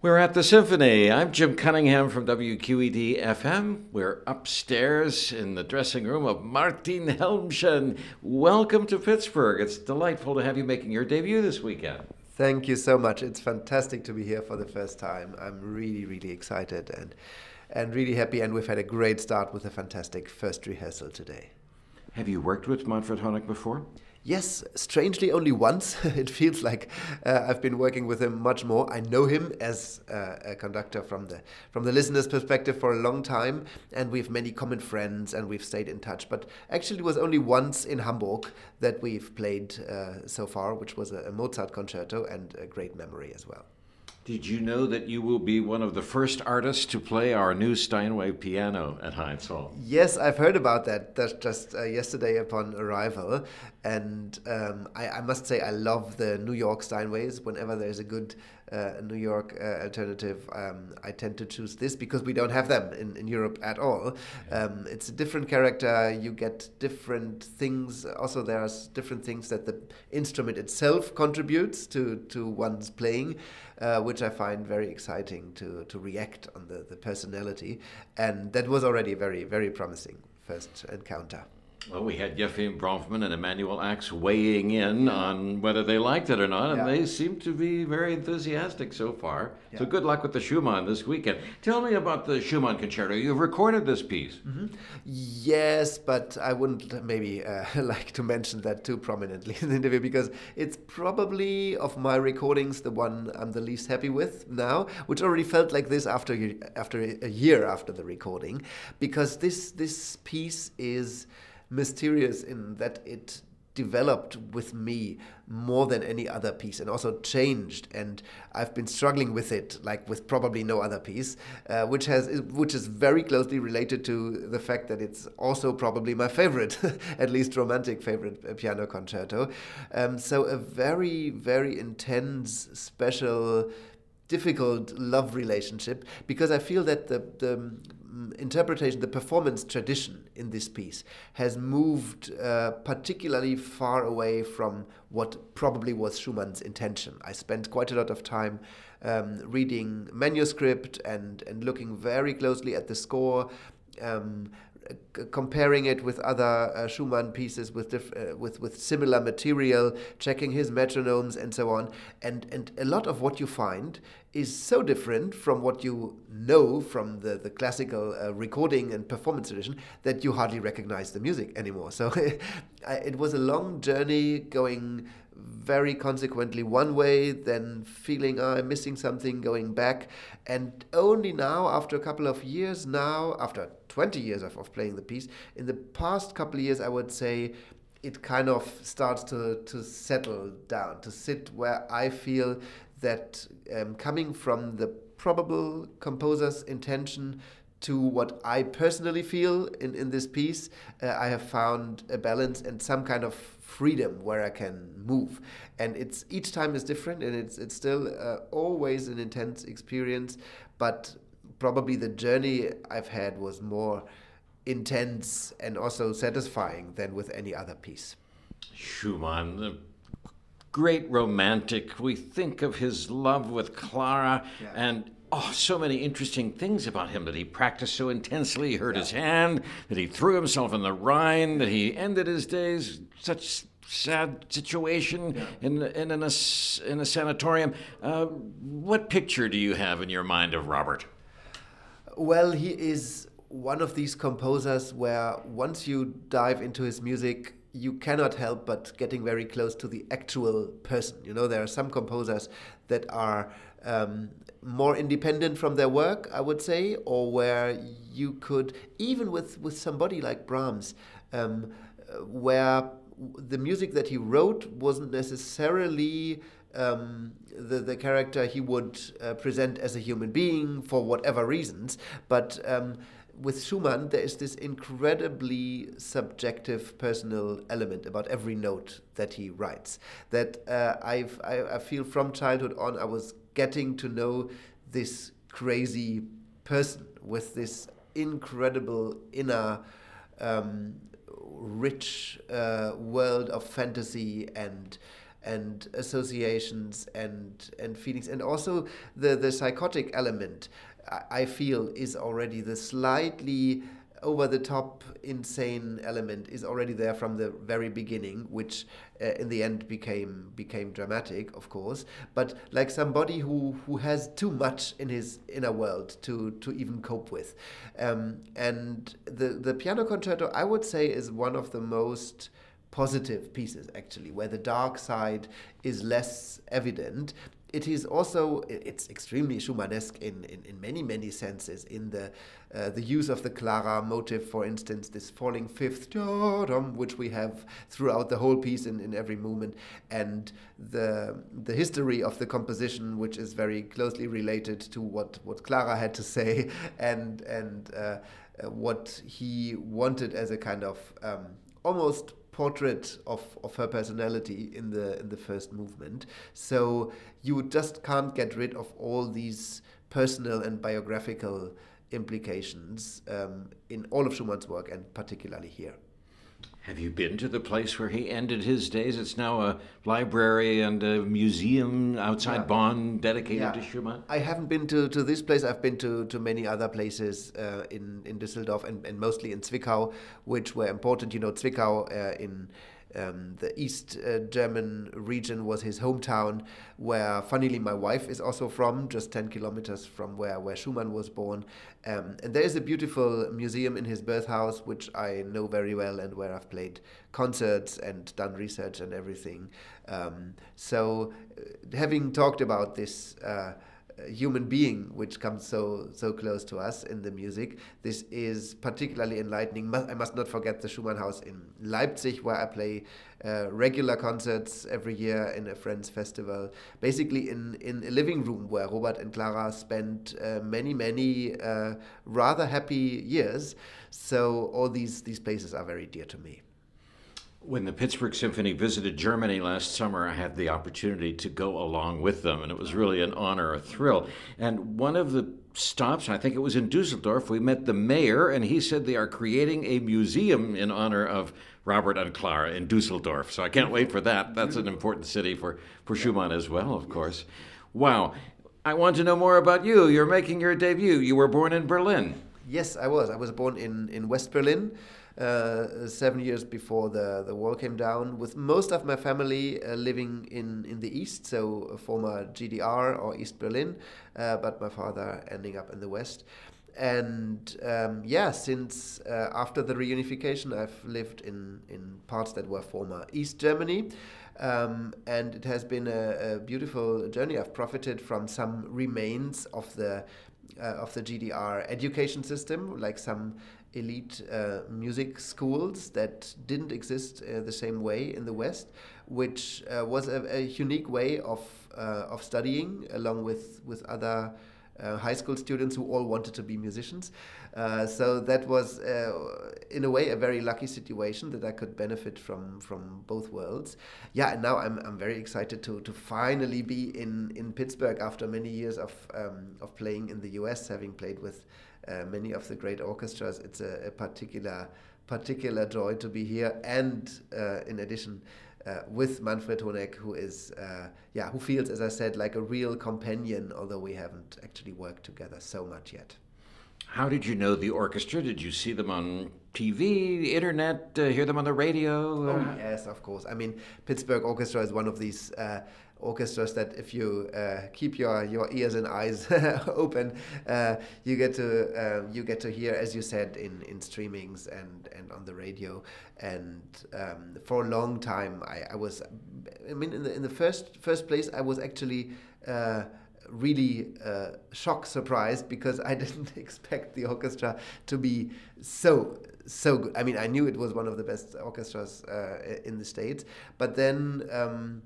We're at the Symphony. I'm Jim Cunningham from WQED FM. We're upstairs in the dressing room of Martin Helmchen. Welcome to Pittsburgh. It's delightful to have you making your debut this weekend. Thank you so much. It's fantastic to be here for the first time. I'm really, really excited and and really happy. And we've had a great start with a fantastic first rehearsal today. Have you worked with Manfred Honeck before? Yes, strangely only once. it feels like uh, I've been working with him much more. I know him as uh, a conductor from the from the listener's perspective for a long time, and we've many common friends, and we've stayed in touch. But actually, it was only once in Hamburg that we've played uh, so far, which was a, a Mozart concerto and a great memory as well. Did you know that you will be one of the first artists to play our new Steinway piano at Heinz Hall? Yes, I've heard about that. That's just uh, yesterday upon arrival, and um, I, I, must say I love the New York Steinways. Whenever there's a good uh, New York uh, alternative, um, I tend to choose this because we don't have them in, in Europe at all. Um, it's a different character. You get different things. Also, there are different things that the instrument itself contributes to to one's playing uh, which I find very exciting to, to react on the, the personality. And that was already very, very promising first encounter. Well, we had Yefim Bronfman and Emanuel Ax weighing in on whether they liked it or not, and yeah. they seem to be very enthusiastic so far. Yeah. So good luck with the Schumann this weekend. Tell me about the Schumann concerto. You've recorded this piece. Mm-hmm. Yes, but I wouldn't maybe uh, like to mention that too prominently in the interview because it's probably of my recordings the one I'm the least happy with now, which already felt like this after after a year after the recording, because this this piece is mysterious in that it developed with me more than any other piece and also changed and i've been struggling with it like with probably no other piece uh, which has which is very closely related to the fact that it's also probably my favorite at least romantic favorite uh, piano concerto. Um, so a very very intense special difficult love relationship because I feel that the, the interpretation, the performance tradition in this piece has moved uh, particularly far away from what probably was Schumann's intention. I spent quite a lot of time um, reading manuscript and, and looking very closely at the score. Um, comparing it with other uh, Schumann pieces with, uh, with with similar material, checking his metronomes and so on, and and a lot of what you find is so different from what you know from the the classical uh, recording and performance tradition that you hardly recognize the music anymore. So it was a long journey going very consequently one way, then feeling oh, I'm missing something, going back, and only now, after a couple of years, now after 20 years of, of playing the piece, in the past couple of years, I would say it kind of starts to to settle down, to sit where I feel that um, coming from the probable composer's intention to what I personally feel in, in this piece, uh, I have found a balance and some kind of freedom where I can move. And it's each time is different, and it's it's still uh, always an intense experience. But probably the journey I've had was more intense and also satisfying than with any other piece. Schumann, the great romantic. We think of his love with Clara yeah. and oh, so many interesting things about him that he practiced so intensely. He hurt yeah. his hand, that he threw himself in the Rhine, that he ended his days such sad situation yeah. in in, in, a, in a sanatorium. Uh, what picture do you have in your mind of Robert? Well, he is one of these composers where once you dive into his music, you cannot help but getting very close to the actual person. You know, there are some composers that are um, more independent from their work, I would say, or where you could, even with, with somebody like Brahms, um, where the music that he wrote wasn't necessarily um, the, the character he would uh, present as a human being for whatever reasons, but um, with Schumann, there is this incredibly subjective personal element about every note that he writes. That uh, I've, I, I feel from childhood on, I was getting to know this crazy person with this incredible inner um, rich uh, world of fantasy and and associations and and feelings. And also the the psychotic element I, I feel is already the slightly over the top insane element is already there from the very beginning which uh, in the end became became dramatic of course. But like somebody who who has too much in his inner world to to even cope with. Um, and the the piano concerto i would say is one of the most positive pieces actually where the dark side is less evident it is also it's extremely Schumannesque in, in, in many many senses in the uh, the use of the Clara motive for instance this falling fifth which we have throughout the whole piece in, in every movement and the the history of the composition which is very closely related to what what Clara had to say and and uh, uh, what he wanted as a kind of um, almost portrait of, of her personality in the in the first movement. So you just can't get rid of all these personal and biographical implications um, in all of Schumann's work, and particularly here. Have you been to the place where he ended his days? It's now a library and a museum outside yeah. Bonn dedicated yeah. to Schumann. I haven't been to, to this place. I've been to, to many other places uh, in, in Düsseldorf and, and mostly in Zwickau, which were important. You know, Zwickau uh, in um, the East uh, German region was his hometown, where, funnily, my wife is also from, just 10 kilometers from where, where Schumann was born. Um, and there is a beautiful museum in his birthhouse, which I know very well and where I've played concerts and done research and everything. Um, so, uh, having talked about this, uh, human being which comes so so close to us in the music. This is particularly enlightening. I must not forget the Schumann House in Leipzig, where I play uh, regular concerts every year in a friends festival. Basically, in in a living room where Robert and Clara spent uh, many many uh, rather happy years. So all these these places are very dear to me. When the Pittsburgh Symphony visited Germany last summer, I had the opportunity to go along with them, and it was really an honor, a thrill. And one of the stops, I think it was in Dusseldorf, we met the mayor, and he said they are creating a museum in honor of Robert and Clara in Dusseldorf. So I can't wait for that. That's an important city for, for Schumann as well, of course. Wow. I want to know more about you. You're making your debut. You were born in Berlin. Yes, I was. I was born in, in West Berlin. Uh, seven years before the, the wall came down, with most of my family uh, living in, in the east, so former GDR or East Berlin, uh, but my father ending up in the west. And um, yeah, since uh, after the reunification, I've lived in, in parts that were former East Germany. Um, and it has been a, a, beautiful journey. I've profited from some remains of the uh, of the GDR education system, like some elite uh, music schools that didn't exist uh, the same way in the West, which uh, was a, a, unique way of uh, of studying along with with other. Uh, high school students who all wanted to be musicians. Uh, so that was, in a way, a very lucky situation that I could benefit from from both worlds. Yeah, and now I'm, I'm very excited to to finally be in, in Pittsburgh after many years of um, of playing in the U.S., having played with uh, many of the great orchestras. It's a, a, particular particular joy to be here, and uh, in addition. Uh, with Manfred Honeck, who is, uh, yeah, who feels, as I said, like a real companion, although we haven't actually worked together so much yet. How did you know the orchestra? Did you see them on TV, internet, uh, hear them on the radio? Oh, yes, of course. I mean, Pittsburgh Orchestra is one of these uh, orchestras that if you uh, keep your, your ears and eyes open, uh, you get to uh, you get to hear, as you said, in, in streamings and, and on the radio. And um, for a long time, I, I was, I mean, in the in the first first place, I was actually. Uh, really uh, shock surprised because I didn't expect the orchestra to be so so good. I mean, I knew it was one of the best orchestras uh, in the states, but then um,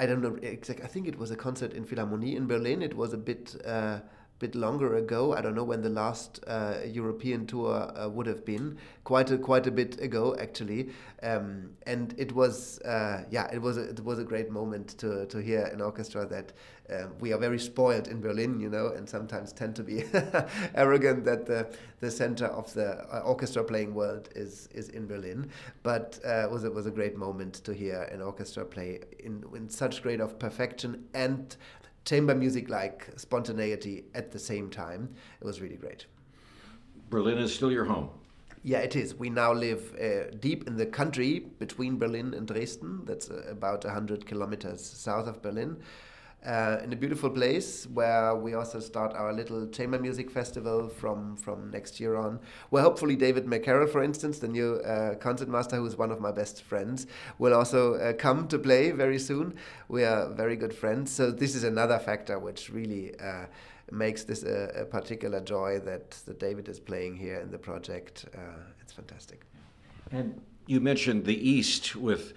I don't know exactly. I think it was a concert in Philharmonie in Berlin. It was a bit uh, bit longer ago. I don't know when the last uh, European tour uh, would have been. Quite a quite a bit ago, actually. Um, and it was uh, yeah, it was a, it was a great moment to to hear an orchestra that uh, we are very spoiled in Berlin, you know, and sometimes tend to be arrogant that the the center of the uh, orchestra playing world is is in Berlin. But uh, it was it was a great moment to hear an orchestra play in in such great of perfection and chamber music like spontaneity at the same time. It was really great. Berlin is still your home. Yeah, it is. We now live uh, deep in the country between Berlin and Dresden. That's uh, about 100 kilometers south of Berlin uh, in a beautiful place where we also start our little chamber music festival from from next year on. Where hopefully David McCarroll, for instance, the new uh, concertmaster, who is one of my best friends, will also uh, come to play very soon. We are very good friends, so this is another factor which really. Uh, makes this a, a, particular joy that, that David is playing here in the project. Uh, it's fantastic. And you mentioned the East with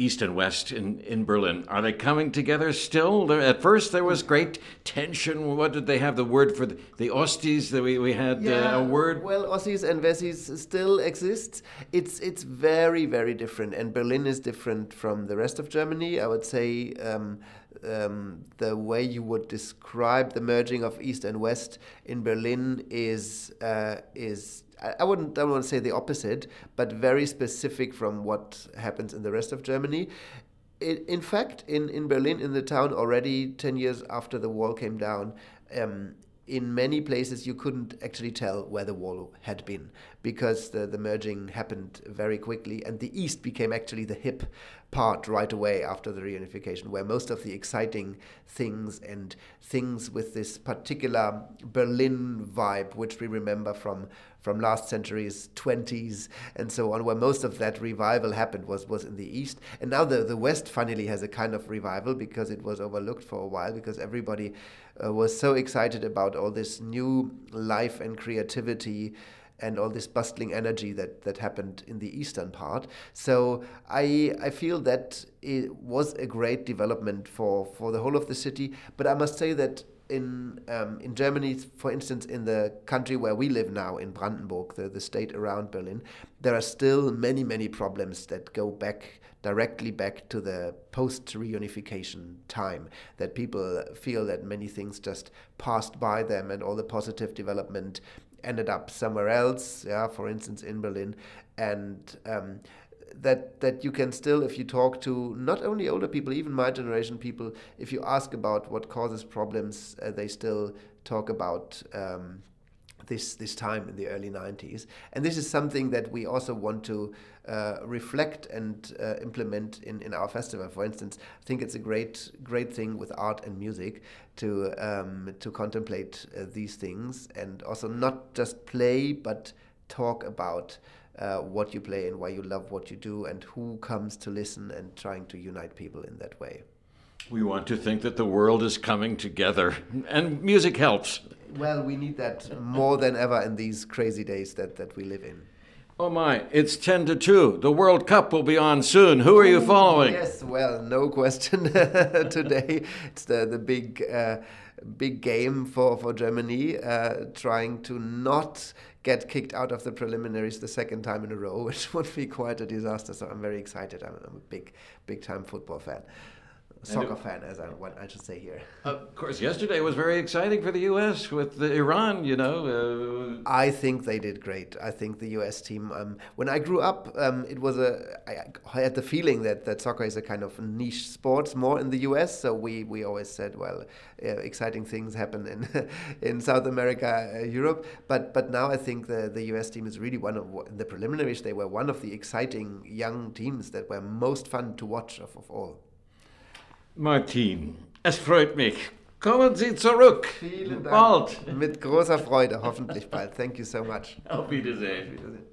East and West in, in Berlin. Are they coming together still? At first, there was great tension. What did they have the word for the, the Ossis? That we, we had yeah, uh, a word. Well, Ossis and Wessis still exists. It's it's very very different, and Berlin is different from the rest of Germany. I would say. Um, um, the way you would describe the merging of East and West in Berlin is uh, is I wouldn't I to say the opposite, but very specific from what happens in the rest of Germany. It, in fact, in, in Berlin, in the town, already 10 years after the wall came down, um, in many places you couldn't actually tell where the wall had been because the, the merging happened very quickly and the east became actually the hip part right away after the reunification where most of the exciting things and things with this particular berlin vibe which we remember from from last century's 20s and so on where most of that revival happened was was in the east. And now the the west finally has a kind of revival because it was overlooked for a while because everybody uh, was so excited about all this new life and creativity and all this bustling energy that, that happened in the eastern part. So I I feel that it was a great development for, for the whole of the city. But I must say that in um, in Germany, for instance, in the country where we live now, in Brandenburg, the, the state around Berlin, there are still many, many problems that go back directly back to the post reunification time. That people feel that many things just passed by them and all the positive development ended up somewhere else, yeah, for instance, in Berlin. And um, that that you can still, if you talk to not only older people, even my generation people, if you ask about what causes problems, uh, they still talk about um, this this time in the early 90s. And this is something that we also want to uh, reflect and uh, implement in, in our festival. For instance, I think it's a great great thing with art and music to um, to contemplate uh, these things and also not just play but talk about uh, what you play and why you love what you do and who comes to listen and trying to unite people in that way. We want to think that the world is coming together, and music helps. Well, we need that more than ever in these crazy days that, that we live in. Oh my, it's 10 to 2. The World Cup will be on soon. Who are you following? Yes, well, no question today. It's the, the big. Uh, big game for, for Germany, uh, trying to not get kicked out of the preliminaries the second time in a row, which would be quite a disaster. So I'm very excited. I'm, I'm a big, big time football fan soccer fan, as I, what I should say here. Of course, yesterday was very exciting for the U.S. with the Iran. You know, uh, I think they did great. I think the U.S. team. Um, when I grew up, um, it was a. I, I had the feeling that, that soccer is a kind of niche sport more in the U.S. So we, we always said, well, uh, exciting things happen in in South America, uh, Europe. But but now I think the the U.S. team is really one of in the preliminaries. They were one of the exciting young teams that were most fun to watch of, of all. Martin, es freut mich. Kommen Sie zurück. Vielen Dank. Bald. Mit großer Freude, hoffentlich bald. Thank you so much. Auf Wiedersehen. Auf Wiedersehen.